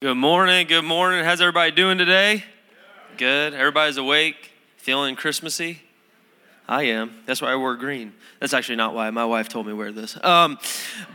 Good morning. Good morning. How's everybody doing today? Good. Everybody's awake, feeling Christmassy. I am. That's why I wore green. That's actually not why. My wife told me to wear this. Um,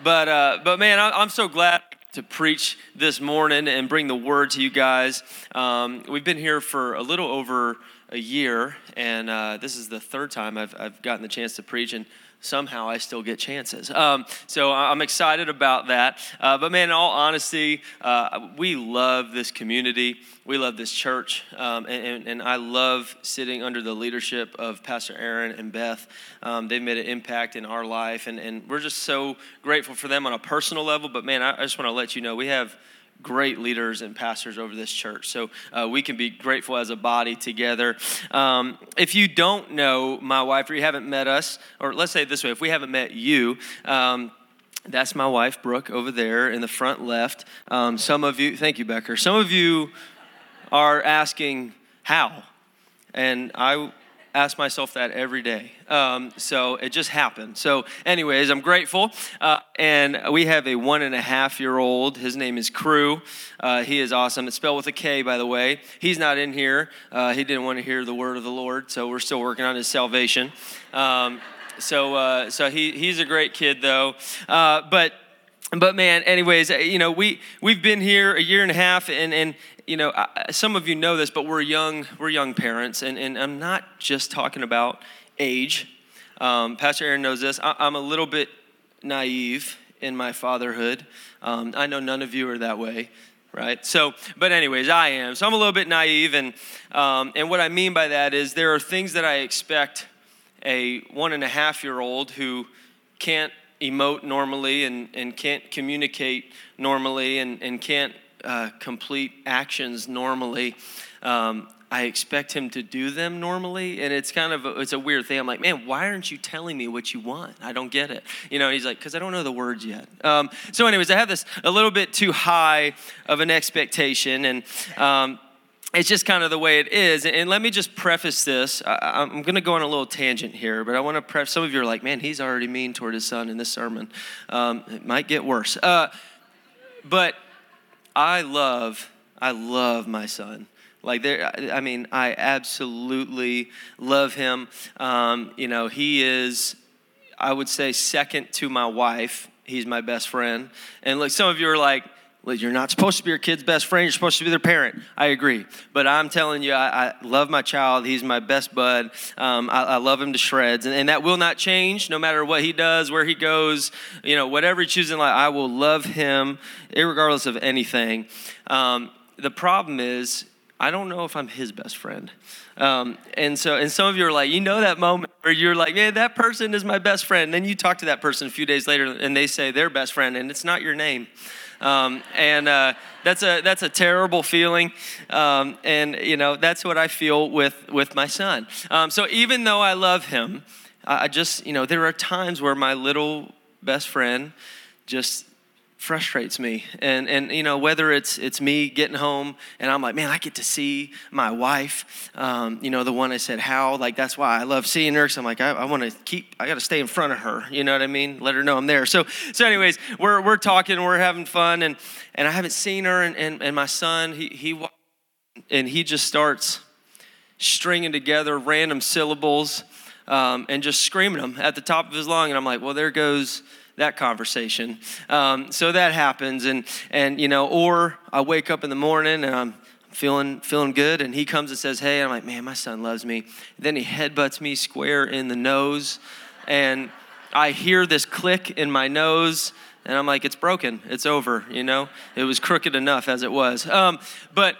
but uh, but man, I, I'm so glad to preach this morning and bring the word to you guys. Um, we've been here for a little over a year, and uh, this is the third time I've, I've gotten the chance to preach. And somehow I still get chances. Um, so I'm excited about that. Uh, but man, in all honesty, uh, we love this community. We love this church. Um, and, and, I love sitting under the leadership of Pastor Aaron and Beth. Um, they've made an impact in our life. And, and we're just so grateful for them on a personal level. But man, I, I just want to let you know we have great leaders and pastors over this church. So uh, we can be grateful as a body together. Um, if you don't know my wife or you haven't met us, or let's say it this way, if we haven't met you, um, that's my wife, Brooke, over there in the front left. Um, some of you, thank you, Becker. Some of you are asking, how? And I ask myself that every day. Um, so it just happened. So, anyways, I'm grateful. Uh, and we have a one and a half year old. His name is Krew. Uh, he is awesome. It's spelled with a K, by the way. He's not in here. Uh, he didn't want to hear the word of the Lord. So we're still working on his salvation. Um, so, uh, so he, he's a great kid, though. Uh, but but man anyways you know we we've been here a year and a half and and you know, some of you know this, but we're young, we're young parents, and, and I'm not just talking about age. Um, Pastor Aaron knows this. I, am a little bit naive in my fatherhood. Um, I know none of you are that way, right? So, but anyways, I am. So I'm a little bit naive, and um, and what I mean by that is there are things that I expect a one and a half year old who can't emote normally and, and can't communicate normally and, and can't uh, complete actions normally. Um, I expect him to do them normally, and it's kind of a, it's a weird thing. I'm like, man, why aren't you telling me what you want? I don't get it. You know, he's like, because I don't know the words yet. Um, so, anyways, I have this a little bit too high of an expectation, and um, it's just kind of the way it is. And let me just preface this. I, am going to go on a little tangent here, but I want to preface. Some of you are like, man, he's already mean toward his son in this sermon. Um, it might get worse. Uh, but I love, I love my son. Like there, I mean, I absolutely love him. Um, you know, he is, I would say, second to my wife. He's my best friend. And look, some of you are like, you're not supposed to be your kid's best friend. You're supposed to be their parent. I agree. But I'm telling you, I, I love my child. He's my best bud. Um, I, I, love him to shreds. And, and, that will not change no matter what he does, where he goes, you know, whatever he chooses in life. I will love him regardless of anything. Um, the problem is, I don't know if I'm his best friend. Um, and so, and some of you are like, you know, that moment where you're like, man, that person is my best friend. And then you talk to that person a few days later and they say their best friend, and it's not your name. Um, and uh, that's a that's a terrible feeling. Um, and you know that's what I feel with with my son. Um, so even though I love him, I just you know there are times where my little best friend just frustrates me. And and you know whether it's it's me getting home and i'm like man i get to see my wife um, you know the one i said how? Like that's why i love seeing her because i'm like i, I want to keep i got to stay in front of her you know what i mean? Let her know i'm there. So so anyways we're we're talking we're having fun and and i haven't seen her and and, and my son he he and he just starts stringing together random syllables um, and just screaming them at the top of his lung and i'm like well there goes that conversation. Um, so that happens, and and you know, or I wake up in the morning and I'm feeling feeling good, and he comes and says, "Hey," I'm like, "Man, my son loves me." Then he headbutts me square in the nose, and I hear this click in my nose. And I'm like, it's broken. It's over. You know, it was crooked enough as it was. Um, but,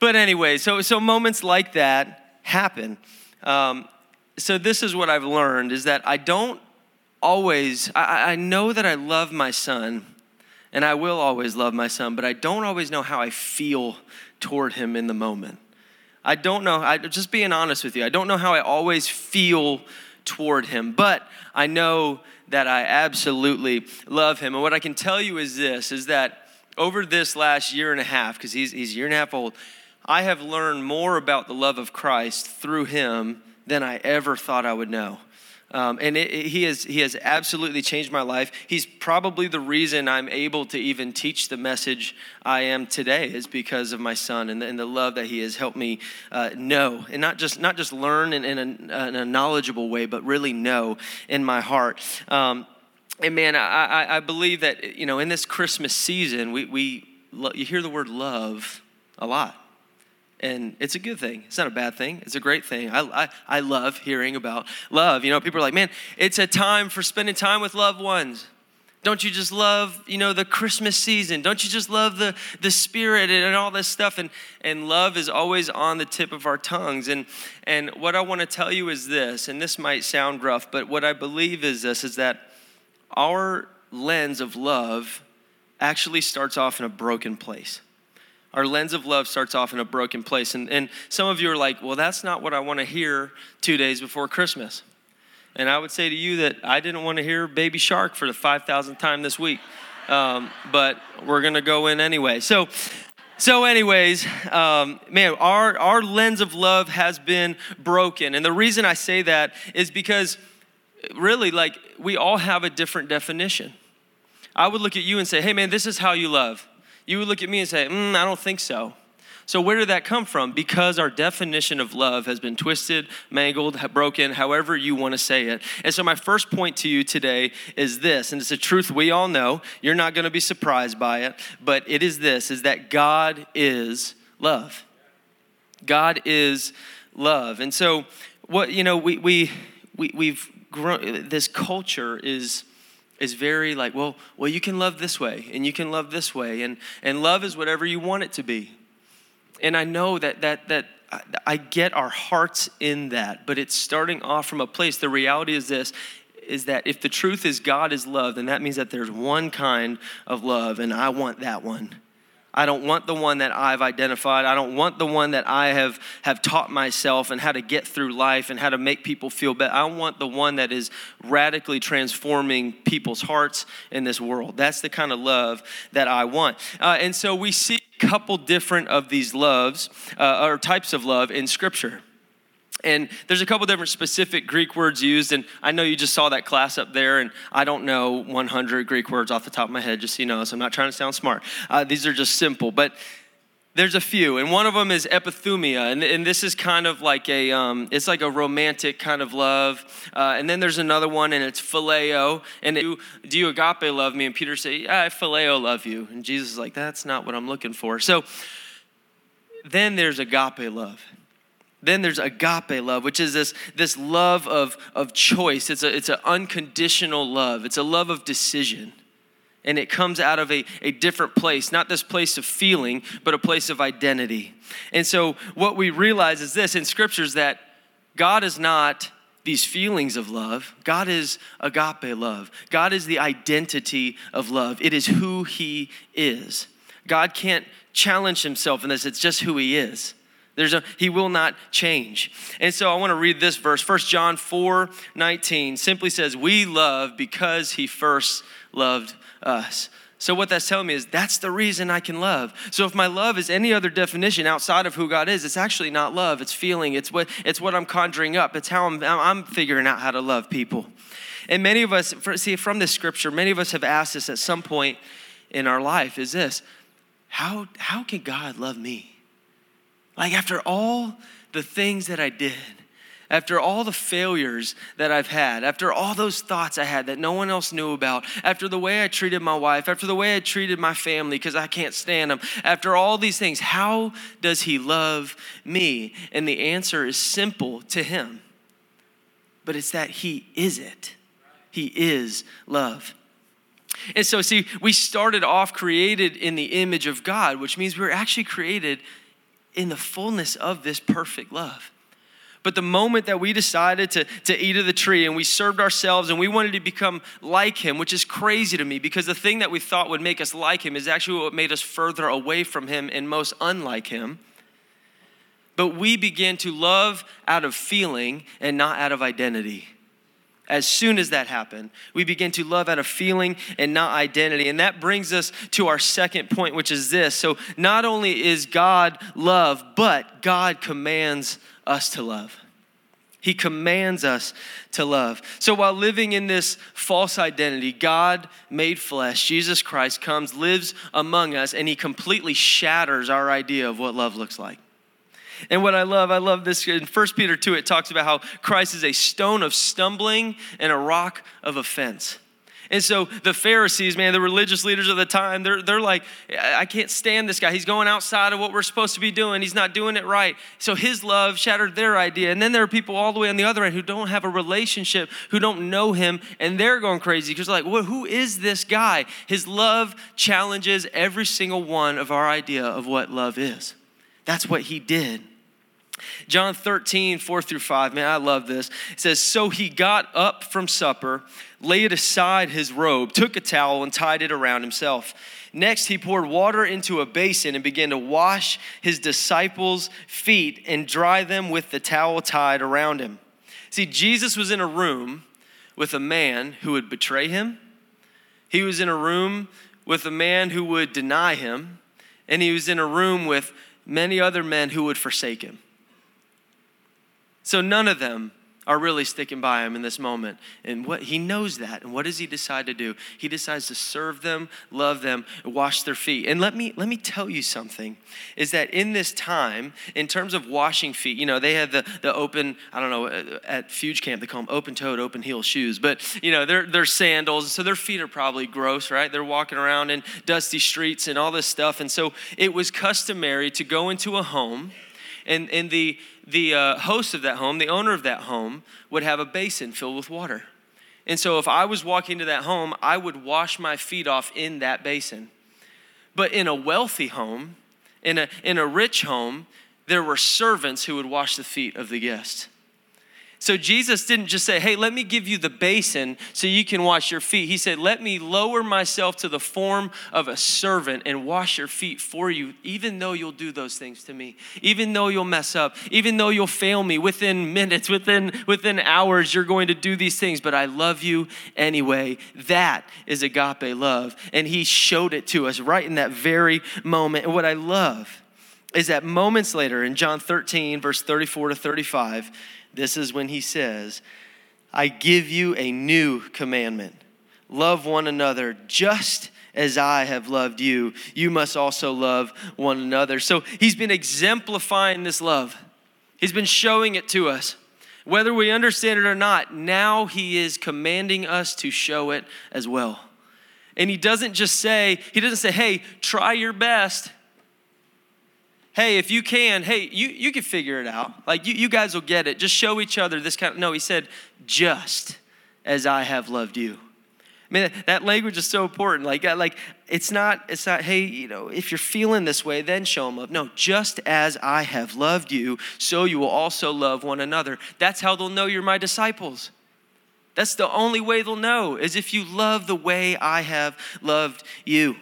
but anyway, so so moments like that happen. Um, so this is what I've learned: is that I don't always, I, I know that I love my son, and I will always love my son, but I don't always know how I feel toward him in the moment. I don't know, I, just being honest with you, I don't know how I always feel toward him, but I know that I absolutely love him. And what I can tell you is this is that over this last year and a half, because he's, he's a year and a half old, I have learned more about the love of Christ through him than I ever thought I would know. Um, and it, it, he, has, he has absolutely changed my life. He's probably the reason I'm able to even teach the message I am today is because of my son and the, and the love that he has helped me uh, know. And not just, not just learn in, in, a, in, a, knowledgeable way, but really know in my heart. Um, and man, I, I believe that, you know, in this Christmas season, we, we, you hear the word love a lot and it's a good thing. It's not a bad thing. It's a great thing. I, I, I love hearing about love. You know, people are like, man, it's a time for spending time with loved ones. Don't you just love, you know, the Christmas season? Don't you just love the, the spirit and, and all this stuff? And, and love is always on the tip of our tongues. And, and what I want to tell you is this, and this might sound rough, but what I believe is this, is that our lens of love actually starts off in a broken place our lens of love starts off in a broken place. And, and some of you are like, well, that's not what I want to hear two days before Christmas. And I would say to you that I didn't want to hear Baby Shark for the 5,000th time this week. Um, but we're going to go in anyway. So, so, anyways, um, man, our, our lens of love has been broken. And the reason I say that is because really, like, we all have a different definition. I would look at you and say, hey, man, this is how you love you would look at me and say, mm, I don't think so. So, where did that come from? Because our definition of love has been twisted, mangled, broken, however you want to say it. And so, my first point to you today is this, and it's a truth we all know. You're not going to be surprised by it, but it is this is that God is love. God is love. And so, what, you know, we, we, we, we've grown, this culture is is very like, well, well, you can love this way and you can love this way, and and love is whatever you want it to be. And I know that that that I get our hearts in that, but it's starting off from a place. The reality is this is that if the truth is God is love, then that means that there's one kind of love, and I want that one. I don't want the one that I've identified. I don't want the one that I have, have taught myself and how to get through life and how to make people feel better. I want the one that is radically transforming people's hearts in this world. That's the kind of love that I want. Uh, and so we see a couple different of these loves uh, or types of love in Scripture. And there's a couple different specific Greek words used, and I know you just saw that class up there, and I don't know 100 Greek words off the top of my head, just so you know, so I'm not trying to sound smart. Uh, these are just simple, but there's a few, and one of them is epithumia, and, and this is kind of like a, um, it's like a romantic kind of love. Uh, and then there's another one, and it's phileo, and do, do you agape love me? And Peter say, yeah, I phileo love you, and Jesus is like, that's not what I'm looking for. So then there's agape love. Then there's agape love, which is this, this love of, of choice. It's, a, it's an unconditional love, it's a love of decision. And it comes out of a, a different place, not this place of feeling, but a place of identity. And so, what we realize is this in scriptures that God is not these feelings of love. God is agape love. God is the identity of love. It is who He is. God can't challenge Himself in this, it's just who He is. There's a, he will not change. And so I want to read this verse. 1 John 4 19 simply says, We love because he first loved us. So, what that's telling me is that's the reason I can love. So, if my love is any other definition outside of who God is, it's actually not love. It's feeling. It's what, it's what I'm conjuring up. It's how I'm, I'm figuring out how to love people. And many of us, see, from this scripture, many of us have asked us at some point in our life is this how, how can God love me? Like, after all the things that I did, after all the failures that I've had, after all those thoughts I had that no one else knew about, after the way I treated my wife, after the way I treated my family because I can't stand them, after all these things, how does He love me? And the answer is simple to Him, but it's that He is it. He is love. And so, see, we started off created in the image of God, which means we were actually created in the fullness of this perfect love. But the moment that we decided to, to eat of the tree and we served ourselves and we wanted to become like him, which is crazy to me because the thing that we thought would make us like him is actually what made us further away from him and most unlike him. But we began to love out of feeling and not out of identity. As soon as that happened, we begin to love out of feeling and not identity. And that brings us to our second point, which is this. So, not only is God love, but God commands us to love. He commands us to love. So while living in this false identity, God made flesh, Jesus Christ comes, lives among us, and he completely shatters our idea of what love looks like. And what I love, I love this in 1 Peter 2, it talks about how Christ is a stone of stumbling and a rock of offense. And so the Pharisees, man, the religious leaders of the time, they're, they're like, I can't stand this guy. He's going outside of what we're supposed to be doing. He's not doing it right. So his love shattered their idea. And then there are people all the way on the other end who don't have a relationship, who don't know him, and they're going crazy because like, well, who is this guy? His love challenges every single one of our idea of what love is. That's what he did. John 13, 4 through 5, man, I love this. It says, So he got up from supper, laid aside his robe, took a towel, and tied it around himself. Next, he poured water into a basin and began to wash his disciples' feet and dry them with the towel tied around him. See, Jesus was in a room with a man who would betray him, he was in a room with a man who would deny him, and he was in a room with many other men who would forsake him. So none of them are really sticking by him in this moment. And what he knows that. And what does he decide to do? He decides to serve them, love them, wash their feet. And let me let me tell you something is that in this time, in terms of washing feet, you know, they had the the open, I don't know, uh, at Fuge Camp they call them open-toed, open-heel shoes, but you know, they're they're sandals, so their feet are probably gross, right? They're walking around in dusty streets and all this stuff. And so it was customary to go into a home and, and the, the uh, host of that home, the owner of that home, would have a basin filled with water. And so if I was walking to that home, I would wash my feet off in that basin. But in a wealthy home, in a, in a rich home, there were servants who would wash the feet of the guests. So Jesus didn't just say, Hey, let me give you the basin so you can wash your feet. He said, Let me lower myself to the form of a servant and wash your feet for you, even though you'll do those things to me, even though you'll mess up, even though you'll fail me within minutes, within, within hours, you're going to do these things, but I love you anyway. That is agape love. And he showed it to us right in that very moment. And what I love is that moments later in John 13, verse 34 to 35, this is when he says, I give you a new commandment love one another just as I have loved you. You must also love one another. So he's been exemplifying this love, he's been showing it to us. Whether we understand it or not, now he is commanding us to show it as well. And he doesn't just say, he doesn't say, hey, try your best hey, if you can, hey, you, you can figure it out. Like, you, you guys will get it. Just show each other this kind of, no, he said, just as I have loved you. I mean, that language is so important. Like, like it's not, it's not, hey, you know, if you're feeling this way, then show them love. No, just as I have loved you, so you will also love one another. That's how they'll know you're my disciples. That's the only way they'll know, is if you love the way I have loved you.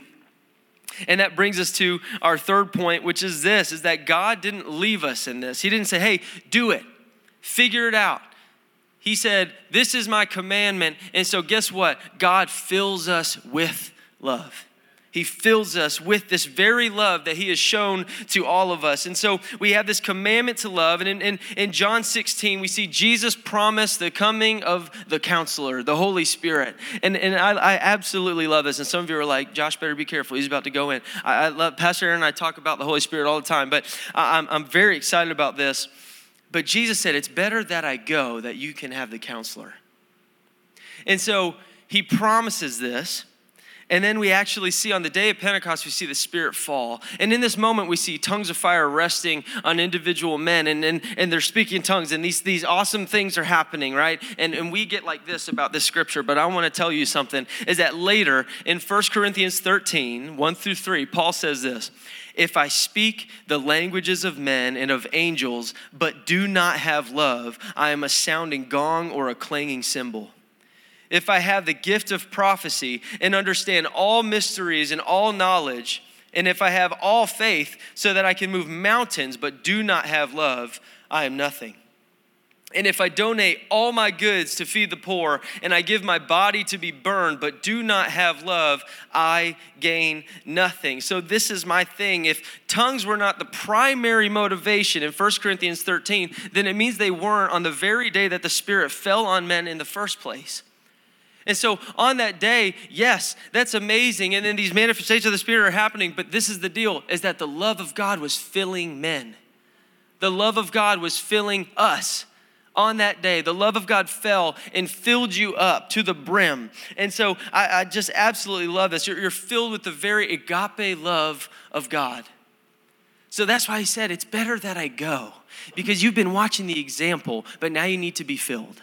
And that brings us to our third point, which is this is that God didn't leave us in this. He didn't say, "Hey, do it. Figure it out." He said, "This is my commandment." And so guess what? God fills us with love. He fills us with this very love that He has shown to all of us. And so we have this commandment to love. And in, in, in, John 16, we see Jesus promise the coming of the counselor, the Holy Spirit. And, and I, I absolutely love this. And some of you are like, Josh, better be careful. He's about to go in. I, I love, Pastor Aaron and I talk about the Holy Spirit all the time, but I'm, I'm very excited about this. But Jesus said, It's better that I go that you can have the counselor. And so He promises this. And then we actually see on the day of Pentecost, we see the Spirit fall. And in this moment, we see tongues of fire resting on individual men, and, and, and they're speaking tongues, and these, these awesome things are happening, right? And, and we get like this about this scripture, but I want to tell you something is that later in 1 Corinthians 13, 1 through 3, Paul says this If I speak the languages of men and of angels, but do not have love, I am a sounding gong or a clanging cymbal if I have the gift of prophecy and understand all mysteries and all knowledge, and if I have all faith so that I can move mountains but do not have love, I am nothing. And if I donate all my goods to feed the poor, and I give my body to be burned, but do not have love, I gain nothing. So, this is my thing. If tongues were not the primary motivation in 1 Corinthians 13, then it means they weren't on the very day that the Spirit fell on men in the first place. And so on that day, yes, that's amazing. And then these manifestations of the Spirit are happening. But this is the deal is that the love of God was filling men. The love of God was filling us on that day, the love of God fell and filled you up to the brim. And so I, I just absolutely love this. You're, you're filled with the very agape love of God. So that's why he said, It's better that I go because you've been watching the example, but now you need to be filled.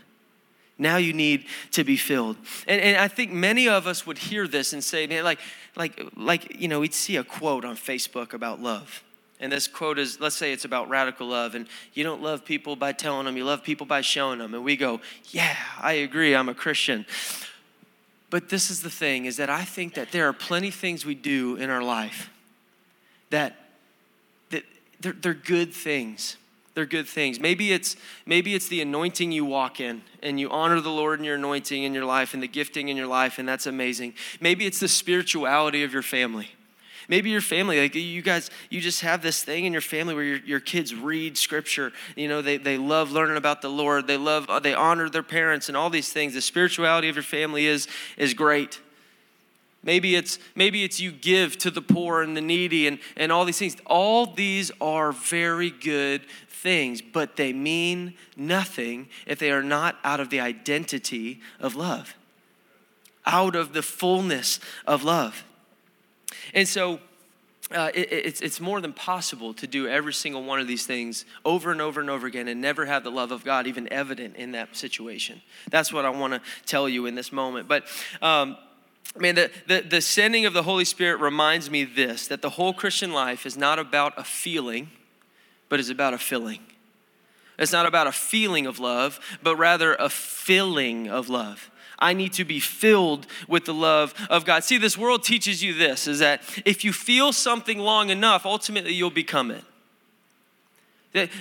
Now you need to be filled. And, and I think many of us would hear this and say, man, like, like, like, you know, we'd see a quote on Facebook about love. And this quote is let's say it's about radical love, and you don't love people by telling them, you love people by showing them. And we go, yeah, I agree, I'm a Christian. But this is the thing is that I think that there are plenty things we do in our life that, that they're, they're good things. They're good things. Maybe it's maybe it's the anointing you walk in and you honor the Lord in your anointing in your life and the gifting in your life, and that's amazing. Maybe it's the spirituality of your family Maybe your family, like you guys, you just have this thing in your family where your, your kids read scripture. You know, they, they love learning about the Lord. They love, they honor their parents and all these things. The spirituality of your family is, is great. Maybe it's maybe it's you give to the poor and the needy and, and all these things. All these are very good things, but they mean nothing if they are not out of the identity of love, out of the fullness of love. And so uh, it, it's, it's more than possible to do every single one of these things over and over and over again and never have the love of God even evident in that situation. That's what I want to tell you in this moment. But, um, man, the, the, the sending of the Holy Spirit reminds me this that the whole Christian life is not about a feeling, but is about a filling. It's not about a feeling of love, but rather a filling of love. I need to be filled with the love of God. See, this world teaches you this is that if you feel something long enough, ultimately you'll become it.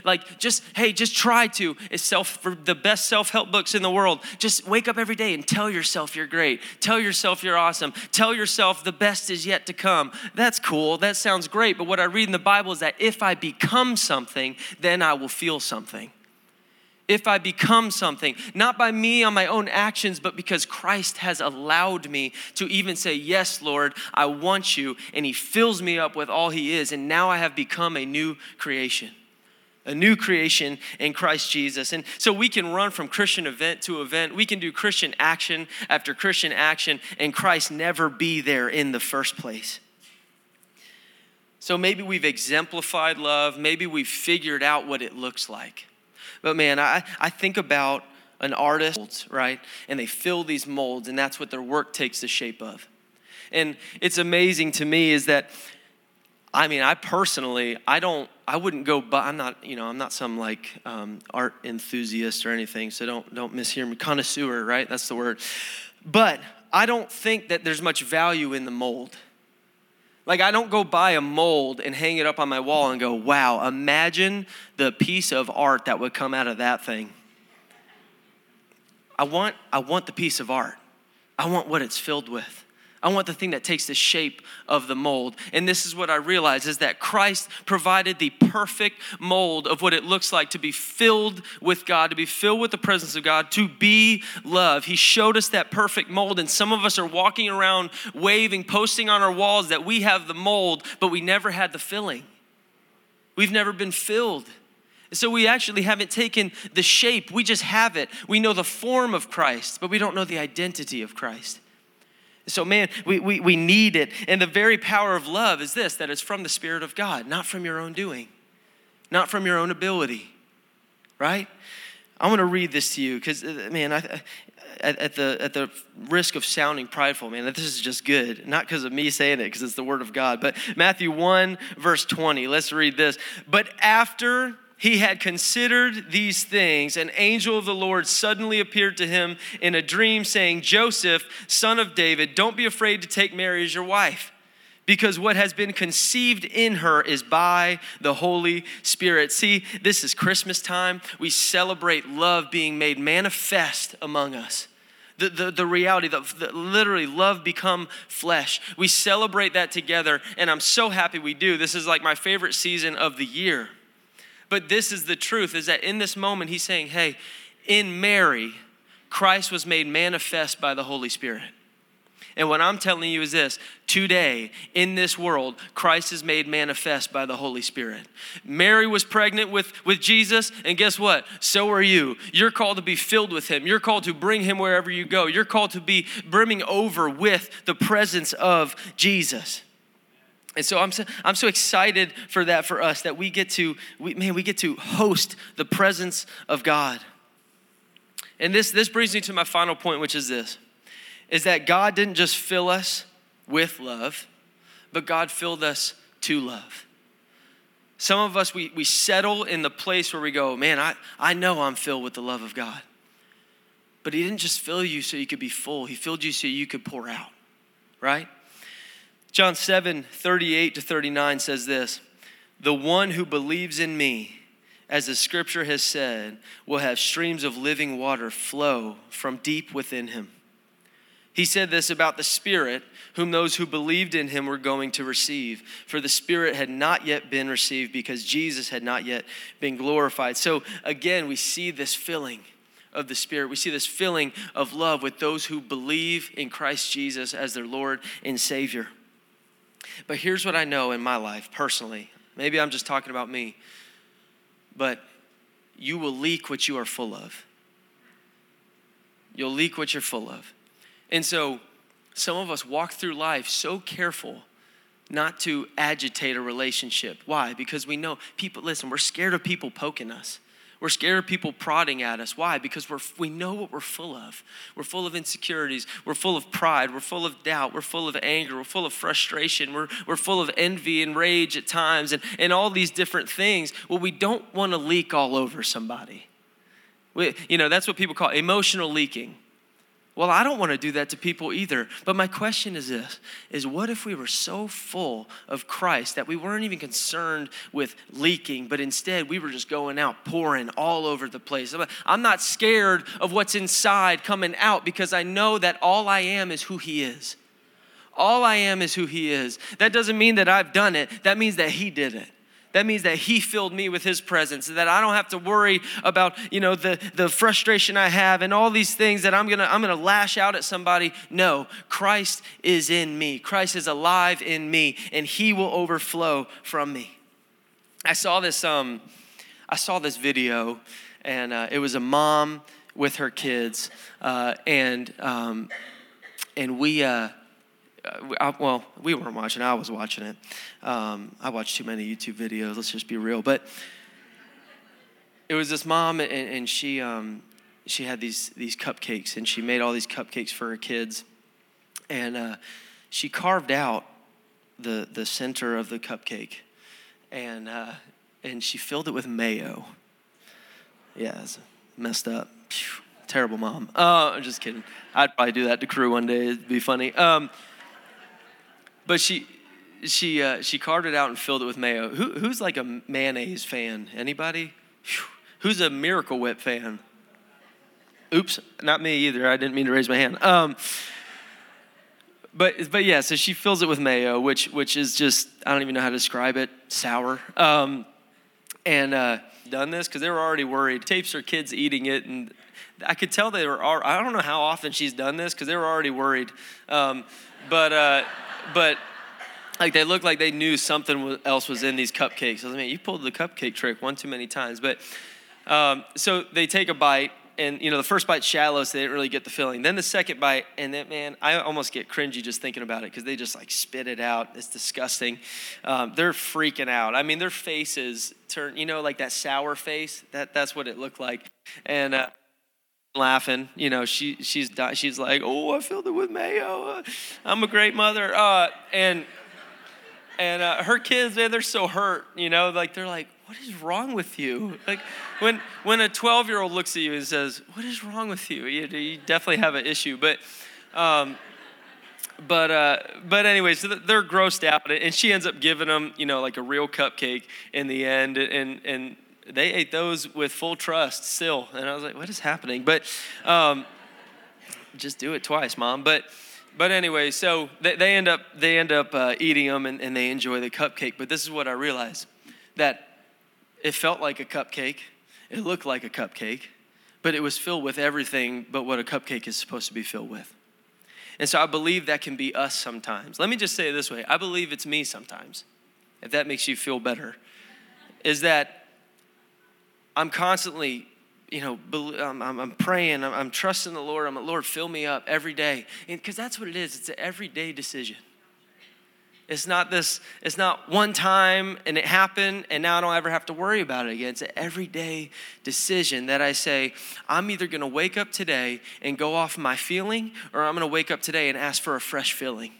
Like just hey just try to it's self for the best self-help books in the world just wake up every day and tell yourself you're great tell yourself you're awesome tell yourself the best is yet to come that's cool that sounds great but what i read in the bible is that if i become something then i will feel something if I become something, not by me on my own actions, but because Christ has allowed me to even say, Yes, Lord, I want you. And He fills me up with all He is. And now I have become a new creation. A new creation in Christ Jesus. And so we can run from Christian event to event. We can do Christian action after Christian action, and Christ never be there in the first place. So maybe we've exemplified love. Maybe we've figured out what it looks like. But man, I, I think about an artist, right? And they fill these molds, and that's what their work takes the shape of. And it's amazing to me is that, I mean, I personally, I don't, I wouldn't go, but I'm not, you know, I'm not some like um, art enthusiast or anything, so don't, don't mishear me. Connoisseur, right? That's the word. But I don't think that there's much value in the mold. Like, I don't go buy a mold and hang it up on my wall and go, wow, imagine the piece of art that would come out of that thing. I want, I want the piece of art, I want what it's filled with. I want the thing that takes the shape of the mold. And this is what I realize is that Christ provided the perfect mold of what it looks like to be filled with God, to be filled with the presence of God, to be love. He showed us that perfect mold and some of us are walking around waving, posting on our walls that we have the mold, but we never had the filling. We've never been filled. So we actually haven't taken the shape, we just have it. We know the form of Christ, but we don't know the identity of Christ. So, man, we, we, we need it. And the very power of love is this that it's from the Spirit of God, not from your own doing, not from your own ability, right? I want to read this to you because, uh, man, I, at, at, the, at the risk of sounding prideful, man, this is just good. Not because of me saying it, because it's the Word of God. But Matthew 1, verse 20, let's read this. But after he had considered these things, an angel of the Lord suddenly appeared to him in a dream, saying, Joseph, son of David, don't be afraid to take Mary as your wife, because what has been conceived in her is by the Holy Spirit. See, this is Christmas time. We celebrate love being made manifest among us. The, the, the reality, that literally, love become flesh. We celebrate that together, and I'm so happy we do. This is like my favorite season of the year. But this is the truth is that in this moment, he's saying, hey, in Mary, Christ was made manifest by the Holy Spirit. And what I'm telling you is this today, in this world, Christ is made manifest by the Holy Spirit. Mary was pregnant with, with Jesus, and guess what? So are you. You're called to be filled with Him. You're called to bring Him wherever you go. You're called to be brimming over with the presence of Jesus. And so I'm so, I'm so excited for that for us that we get to, we, man, we get to host the presence of God. And this, this brings me to my final point, which is this is that God didn't just fill us with love, but God filled us to love. Some of us, we, we settle in the place where we go, man, I, I know I'm filled with the love of God. But He didn't just fill you so you could be full, He filled you so you could pour out, right? John 7 38 to 39 says this The one who believes in me, as the scripture has said, will have streams of living water flow from deep within him. He said this about the Spirit, whom those who believed in him were going to receive. For the Spirit had not yet been received because Jesus had not yet been glorified. So again, we see this filling of the Spirit. We see this filling of love with those who believe in Christ Jesus as their Lord and Savior. But here's what I know in my life personally. Maybe I'm just talking about me, but you will leak what you are full of. You'll leak what you're full of. And so some of us walk through life so careful not to agitate a relationship. Why? Because we know people, listen, we're scared of people poking us. We're scared of people prodding at us. Why? Because we're, we know what we're full of. We're full of insecurities. We're full of pride. We're full of doubt. We're full of anger. We're full of frustration. We're, we're full of envy and rage at times and, and all these different things. Well, we don't want to leak all over somebody. We, you know, that's what people call emotional leaking. Well, I don't want to do that to people either. But my question is this is what if we were so full of Christ that we weren't even concerned with leaking, but instead we were just going out pouring all over the place? I'm not scared of what's inside coming out because I know that all I am is who he is. All I am is who he is. That doesn't mean that I've done it. That means that he did it that means that he filled me with his presence that i don't have to worry about you know the, the frustration i have and all these things that i'm gonna i'm gonna lash out at somebody. No christ is in me. Christ is alive in me and he will overflow from me. I saw this um i saw this video and uh, it was a mom with her kids uh, and um, and we uh, I, well, we weren't watching. I was watching it. Um, I watched too many YouTube videos. Let's just be real. But it was this mom, and, and she um, she had these these cupcakes, and she made all these cupcakes for her kids, and uh, she carved out the the center of the cupcake, and uh, and she filled it with mayo. Yeah, it's messed up. Phew, terrible mom. Uh, I'm just kidding. I'd probably do that to Krew one day. It'd be funny. Um, but she she uh, she carved it out and filled it with mayo. Who, who's like a mayonnaise fan? Anybody? Whew. Who's a Miracle Whip fan? Oops, not me either. I didn't mean to raise my hand. Um, but but yeah, so she fills it with mayo, which which is just I don't even know how to describe it. Sour. Um, and uh, done this because they were already worried. Tapes her kids eating it, and I could tell they were. I don't know how often she's done this because they were already worried. Um, but. Uh, but like they looked like they knew something else was in these cupcakes. I was like, man, you pulled the cupcake trick one too many times. But um, so they take a bite, and you know the first bite's shallow, so they didn't really get the filling. Then the second bite, and then man, I almost get cringy just thinking about it because they just like spit it out. It's disgusting. Um, they're freaking out. I mean, their faces turn, you know, like that sour face. That that's what it looked like, and. Uh, laughing. You know, she she's she's like, "Oh, I filled it with mayo. I'm a great mother." Uh, and and uh, her kids, man, they're so hurt. You know, like they're like, "What is wrong with you?" Like when when a 12 year old looks at you and says, "What is wrong with you?" You, you definitely have an issue. But um, but uh, but anyway, so they're grossed out, and she ends up giving them, you know, like a real cupcake in the end, and and they ate those with full trust still, and I was like, what is happening? But um, just do it twice, mom. But but anyway, so they, they end up they end up uh, eating them, and, and they enjoy the cupcake. But this is what I realized that it felt like a cupcake, it looked like a cupcake, but it was filled with everything but what a cupcake is supposed to be filled with. And so I believe that can be us sometimes. Let me just say it this way I believe it's me sometimes, if that makes you feel better. Is that I'm constantly, you know, I'm, I'm praying, I'm, trusting the Lord. I'm like, Lord, fill me up every day. Because that's what it is, it's an everyday decision. It's not this, it's not one time and it happened and now I don't ever have to worry about it again. It's an everyday decision that I say, I'm either gonna wake up today and go off my feeling or I'm gonna wake up today and ask for a fresh feeling.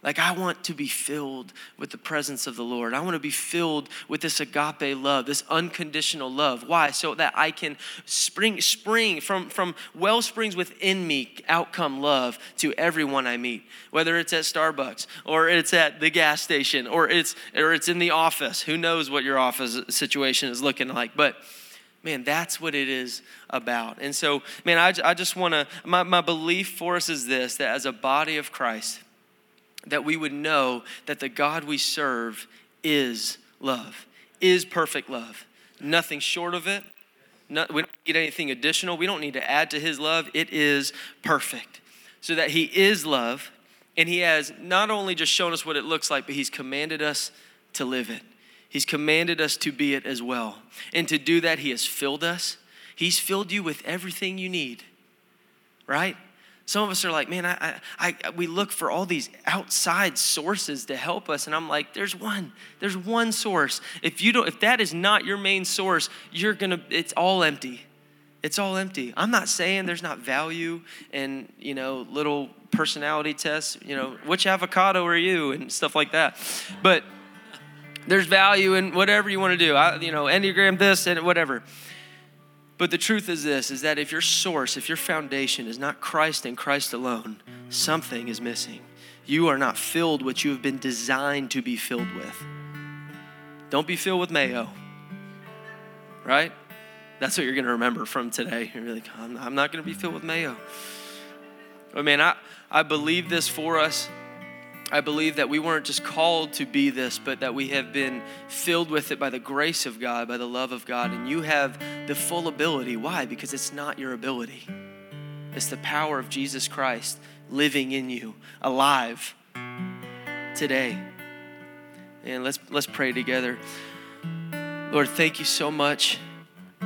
Like, I want to be filled with the presence of the Lord. I want to be filled with this agape love, this unconditional love. Why? So that I can spring, spring from, from well springs within me, outcome love to everyone I meet, whether it's at Starbucks or it's at the gas station or it's, or it's in the office. Who knows what your office situation is looking like? But man, that's what it is about. And so, man, I, I just want to, my, my belief for us is this that as a body of Christ, that we would know that the God we serve is love, is perfect love. Nothing short of it. No, we don't need anything additional. We don't need to add to his love. It is perfect. So that he is love, and he has not only just shown us what it looks like, but he's commanded us to live it. He's commanded us to be it as well. And to do that, he has filled us. He's filled you with everything you need, right? Some of us are like, man, I, I, I, we look for all these outside sources to help us, and I'm like, there's one, there's one source. If you don't, if that is not your main source, you're gonna, it's all empty. It's all empty. I'm not saying there's not value in, you know, little personality tests, you know, which avocado are you and stuff like that. But there's value in whatever you want to do. I, you know, Enneagram this and whatever. But the truth is this is that if your source, if your foundation is not Christ and Christ alone, something is missing. You are not filled what you have been designed to be filled with. Don't be filled with mayo. Right? That's what you're going to remember from today. You're like, I'm, not going to be filled with mayo. But man, I, I believe this for us I believe that we weren't just called to be this, but that we have been filled with it by the grace of God, by the love of God. And you have the full ability. Why? Because it's not your ability, it's the power of Jesus Christ living in you, alive today. And let's, let's pray together. Lord, thank you so much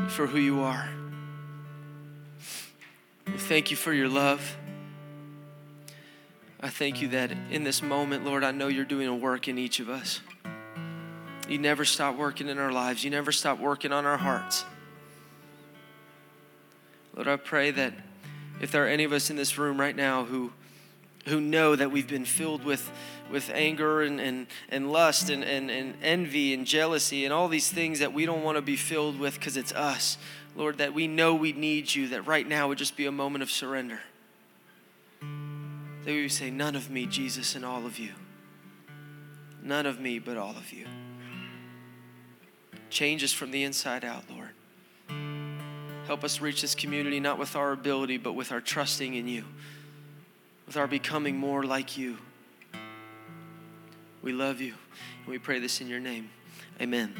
for who you are. Thank you for your love. I thank you that in this moment, Lord, I know you're doing a work in each of us. You never stop working in our lives, you never stop working on our hearts. Lord, I pray that if there are any of us in this room right now who who know that we've been filled with, with anger and, and, and lust and, and, and envy and jealousy and all these things that we don't want to be filled with because it's us. Lord, that we know we need you, that right now would just be a moment of surrender. That we would say, None of me, Jesus, and all of you. None of me, but all of you. Change us from the inside out, Lord. Help us reach this community not with our ability, but with our trusting in you, with our becoming more like you. We love you, and we pray this in your name. Amen.